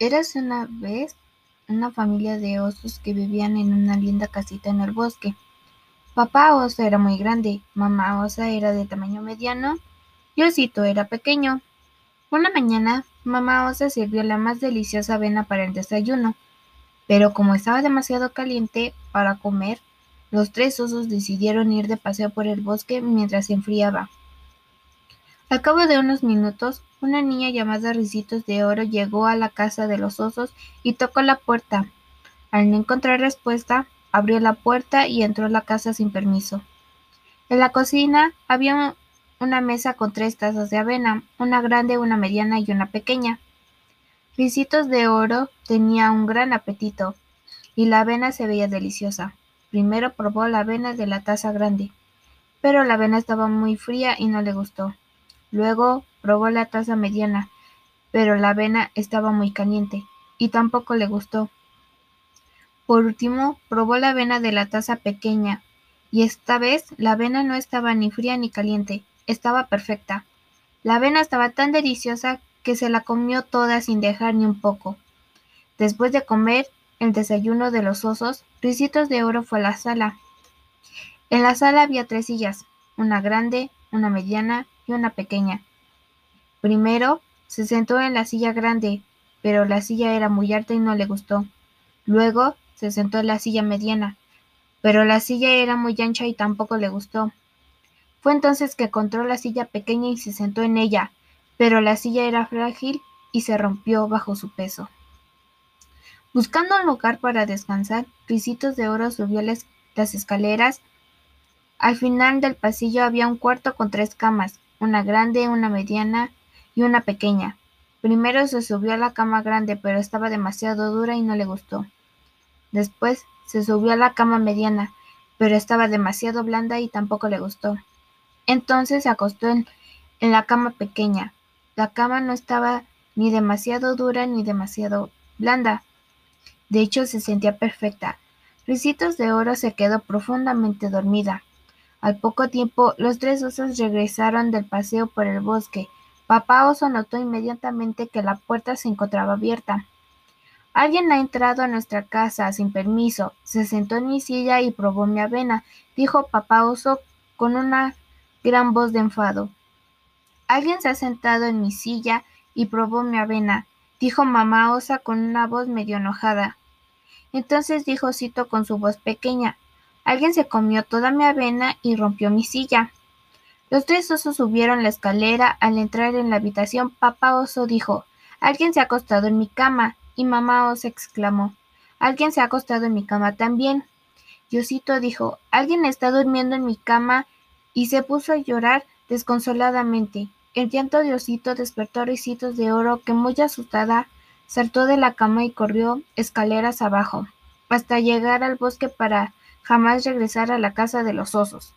Érase una vez una familia de osos que vivían en una linda casita en el bosque. Papá oso era muy grande, mamá osa era de tamaño mediano y Osito era pequeño. Una mañana, mamá osa sirvió la más deliciosa avena para el desayuno, pero como estaba demasiado caliente para comer, los tres osos decidieron ir de paseo por el bosque mientras se enfriaba. Al cabo de unos minutos, una niña llamada Ricitos de Oro llegó a la casa de los osos y tocó la puerta. Al no encontrar respuesta, abrió la puerta y entró a la casa sin permiso. En la cocina había una mesa con tres tazas de avena, una grande, una mediana y una pequeña. Ricitos de Oro tenía un gran apetito y la avena se veía deliciosa. Primero probó la avena de la taza grande, pero la avena estaba muy fría y no le gustó. Luego probó la taza mediana, pero la avena estaba muy caliente y tampoco le gustó. Por último, probó la avena de la taza pequeña, y esta vez la avena no estaba ni fría ni caliente, estaba perfecta. La avena estaba tan deliciosa que se la comió toda sin dejar ni un poco. Después de comer el desayuno de los osos, Ricitos de Oro fue a la sala. En la sala había tres sillas, una grande, una mediana y una pequeña. Primero se sentó en la silla grande, pero la silla era muy alta y no le gustó. Luego se sentó en la silla mediana, pero la silla era muy ancha y tampoco le gustó. Fue entonces que encontró la silla pequeña y se sentó en ella, pero la silla era frágil y se rompió bajo su peso. Buscando un lugar para descansar, Ricitos de Oro subió las, escaleras. Al final del pasillo había un cuarto con tres camas, una grande, una mediana y una pequeña. Primero se subió a la cama grande, pero estaba demasiado dura y no le gustó. Después se subió a la cama mediana, pero estaba demasiado blanda y tampoco le gustó. Entonces se acostó en, en la cama pequeña. La cama no estaba ni demasiado dura ni demasiado blanda. De hecho, se sentía perfecta. Ricitos de Oro se quedó profundamente dormida. Al poco tiempo, los tres osos regresaron del paseo por el bosque. Papá oso notó inmediatamente que la puerta se encontraba abierta. Alguien ha entrado a nuestra casa sin permiso. Se sentó en mi silla y probó mi avena, dijo papá oso con una gran voz de enfado. Alguien se ha sentado en mi silla y probó mi avena, dijo mamá osa con una voz medio enojada. Entonces dijo Cito con su voz pequeña, Alguien se comió toda mi avena y rompió mi silla. Los tres osos subieron la escalera. Al entrar en la habitación, papá oso dijo, Alguien se ha acostado en mi cama. Y mamá oso exclamó, Alguien se ha acostado en mi cama también. Yosito dijo, Alguien está durmiendo en mi cama y se puso a llorar desconsoladamente. El llanto de Osito despertó a Ricitos de Oro, que muy asustada saltó de la cama y corrió escaleras abajo, hasta llegar al bosque para jamás regresar a la casa de los osos.